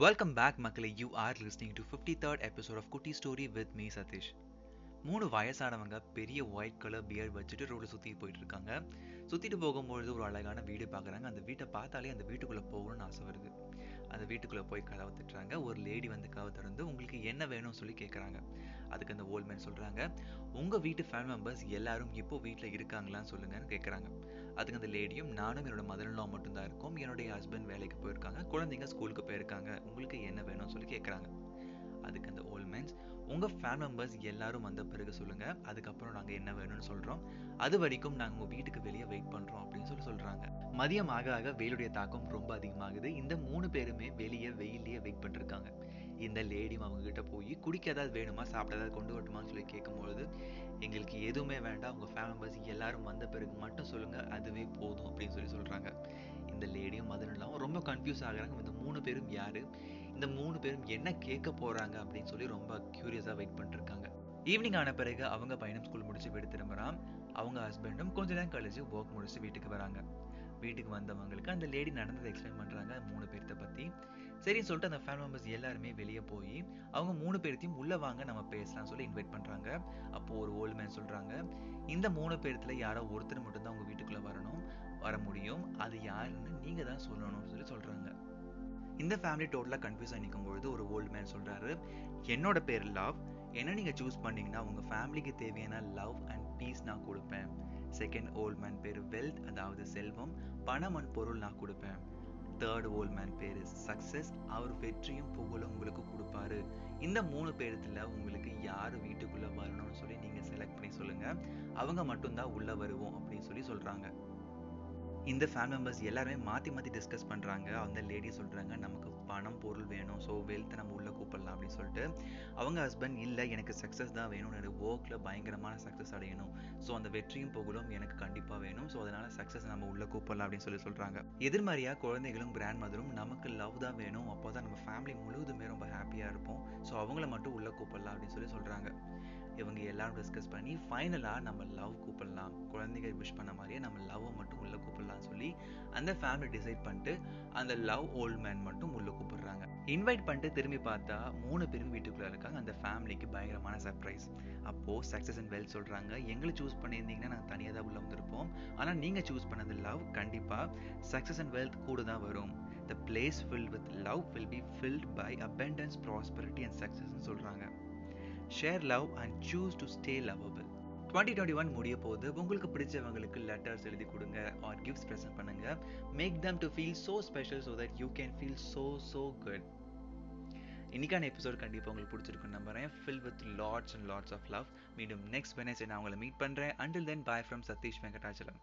Welcome back, Makale. You are listening to 53rd episode of Kuti Story with me, Satish. மூணு வயசானவங்க பெரிய white colour beard வச்சுட்டு road சுற்றி போயிட்டு இருக்காங்க சுற்றிட்டு போகும்பொழுது ஒரு அழகான வீடு பார்க்குறாங்க அந்த வீட்டை பார்த்தாலே அந்த வீட்டுக்குள்ளே போகணும்னு ஆசை வருது. அந்த வீட்டுக்குள்ளே போய் கதவை தட்டுறாங்க. ஒரு லேடி வந்து கதவை திறந்து உங்களுக்கு என்ன வேணும்னு சொல்லி கேட்குறாங்க அதுக்கு அந்த ஓல்ட் மேன் சொல்கிறாங்க உங்கள் வீட்டு ஃபேமிலி மெம்பர்ஸ் எல்லாரும் இப்போ வீட்டில் இருக்காங்களான்னு சொல்லுங்கன்னு கேட்குறாங்க அதுக்கு அந்த லேடியும் நானும் என்னோட மதர் மட்டும்தான் இருக்கோம். என்னுடைய ஹஸ்பண்ட் வேலைக்கு போயிருக்காங்க. குழந்தைங்க ஸ்கூலுக்கு போயிருக்காங்க. உங்களுக்கு என்ன வேணும்னு சொல்லி கேட்குறாங்க அதுக்கு அந்த ஓல்ட் மேன்ஸ் உங்கள் ஃபேன் மெம்பர்ஸ் எல்லாரும் வந்த பிறகு சொல்லுங்கள் அதுக்கப்புறம் நாங்கள் என்ன வேணும்னு சொல்கிறோம் அது வரைக்கும் நாங்கள் உங்கள் வீட்டுக்கு வெளியே வெயிட் பண்ணுறோம் அப்படின்னு சொல்லி சொல்கிறாங்க மதியம் ஆக ஆக வெயிலுடைய தாக்கம் ரொம்ப அதிகமாகுது. இந்த மூணு பேருமே வெளியே வெயிலேயே வெயிட் பண்ணிருக்காங்க இந்த லேடியும் அவங்க கிட்ட போய் குடிக்க ஏதாவது வேணுமா? சாப்பிட ஏதாவது கொண்டு வரட்டுமான்னு சொல்லி கேட்கும்பொழுது எங்களுக்கு எதுவுமே வேண்டாம். உங்கள் ஃபேமிலி மெம்பர்ஸ் எல்லாரும் வந்த பிறகு மட்டும் சொல்லுங்கள் அதுவே போதும். அப்படின்னு சொல்லி சொல்கிறாங்க இந்த லேடியும் மதனும் ரொம்ப கன்ஃபியூஸ் ஆகுறாங்க. இந்த மூணு பேரும் யார்? இந்த மூணு பேரும் என்ன கேட்க போறாங்க அப்படின்னு சொல்லி ரொம்ப க்யூரியஸாக வெயிட் பண்ணிருக்காங்க. ஈவினிங் ஆன பிறகு அவங்க பையனும் ஸ்கூல் முடிச்சு வீடு திரும்புறான். அவங்க ஹஸ்பண்டும் கொஞ்ச நேரம் கழிச்சு ஒர்க் முடிச்சு வீட்டுக்கு வராங்க. வீட்டுக்கு வந்தவங்களுக்கு அந்த லேடி நடந்ததை எக்ஸ்பிளைன் பண்றாங்க மூணு பேர்த்த பத்தி. சரின்னு சொல்லிட்டு அந்த ஃபேமிலி மெம்பர்ஸ் எல்லாருமே வெளியே போய் அவங்க மூணு பேர்த்தையும் உள்ள வாங்க நம்ம பேசலாம் சொல்லி இன்வைட் பண்றாங்க. அப்போ ஒரு ஓல்டு மேன் சொல்றாங்க இந்த மூணு பேர்த்துல யாரோ ஒருத்தர் மட்டும்தான் அவங்க வீட்டுக்குள்ள வரணும் வர முடியும். அது யாருன்னு நீங்க தான் சொல்லணும்னு சொல்லி சொல்றாங்க. இந்த ஃபேமிலி டோட்டலாக கன்ஃபியூஸ் ஆகி நிற்கும் பொழுது ஒரு ஓல்டு மேன் சொல்கிறாரு என்னோட பேர் லவ் என்ன நீங்கள் சூஸ் பண்ணிங்கன்னா உங்கள் ஃபேமிலிக்கு தேவையான லவ் அண்ட் பீஸ் நான் கொடுப்பேன். செகண்ட் ஓல்ட் மேன் பேர் வெல்த் அதாவது செல்வம். பணம் அண்ட் பொருள் நான் கொடுப்பேன். தேர்ட் ஓல்ட் மேன் பேர் சக்ஸஸ் அவர் வெற்றியும் புகழும் உங்களுக்கு கொடுப்பாரு. இந்த மூணு பேரத்தில் உங்களுக்கு யார் வீட்டுக்குள்ளே வரணும்னு சொல்லி நீங்கள் செலக்ட் பண்ணி சொல்லுங்கள் அவங்க மட்டும்தான் உள்ளே வருவோம் அப்படின்னு சொல்லி சொல்கிறாங்க இந்த ஃபேமிலி மெம்பர்ஸ் எல்லாருமே மாற்றி மாற்றி டிஸ்கஸ் பண்ணுறாங்க அந்த லேடி சொல்கிறாங்க நமக்கு பணம் பொருள் வேணும். ஸோ வெல்த்தை நம்ம உள்ளே கூப்பிடலாம். அப்படின்னு சொல்லிட்டு அவங்க ஹஸ்பண்ட் இல்லை எனக்கு சக்ஸஸ் தான் வேணும் என்னோட ஒர்க்கில் பயங்கரமான சக்ஸஸ் அடையணும். ஸோ அந்த வெற்றியும் புகழும் எனக்கு கண்டிப்பாக வேணும். ஸோ அதனால் சக்ஸஸ் நம்ம உள்ளே கூப்பிடலாம். அப்படின்னு சொல்லி சொல்கிறாங்க எதிர்மறையாக குழந்தைகளும் கிராண்ட் மதரும் நமக்கு லவ் தான் வேணும். அப்போ தான் நம்ம ஃபேமிலி முழுவதுமே ரொம்ப ஹாப்பியாக இருப்போம். ஸோ அவங்கள மட்டும் உள்ளே கூப்பிடலாம் அப்படின்னு சொல்லி சொல்கிறாங்க இவங்க எல்லாரும் டிஸ்கஸ் பண்ணி ஃபைனலாக நம்ம லவ் கூப்பிடலாம். குழந்தைங்க விஷ் பண்ண மாதிரியே நம்ம லவ்வை மட்டும் உள்ளே கூப்பிடலாம் சொல்லி அந்த ஃபேமிலி டிசைட் பண்ணிட்டு அந்த லவ் ஓல்ட் மேன் மட்டும் உள்ளே கூப்பிடுறாங்க. இன்வைட் பண்ணிட்டு திரும்பி பார்த்தா மூணு பேரும் வீட்டுக்குள்ளே இருக்காங்க. அந்த ஃபேமிலிக்கு பயங்கரமான சர்ப்ரைஸ் அப்போது சக்ஸஸ் அண்ட் வெல் சொல்கிறாங்க எங்களை சூஸ் பண்ணியிருந்தீங்கன்னா நாங்கள் தனியாக தான் உள்ளே வந்திருப்போம். ஆனால் நீங்கள் சூஸ் பண்ணது லவ் கண்டிப்பாக சக்ஸஸ் அண்ட் வெல்த் கூட தான் வரும். The place filled with love will be filled by abundance prosperity and சக்ஸஸ்ன்னு சொல்கிறாங்க share love and choose to stay lovable twenty twenty one முடிய போது உங்களுக்கு பிடிச்சவங்களுக்கு லெட்டர்ஸ் எழுதி கொடுங்க. ஆர் கிஃப்ட்ஸ் ப்ரெசென்ட் பண்ணுங்க. Make them to feel so special so that you can feel so so good இன்னைக்கான episode கண்டிப்பாக உங்களுக்கு பிடிச்சிருக்குன்னு நம்புறேன். Fill with lots and lots of love மீண்டும் நெக்ஸ்ட் வெனஸ்டே நான் உங்களை மீட் பண்ணுறேன் until then bye from Satish Venkatachalam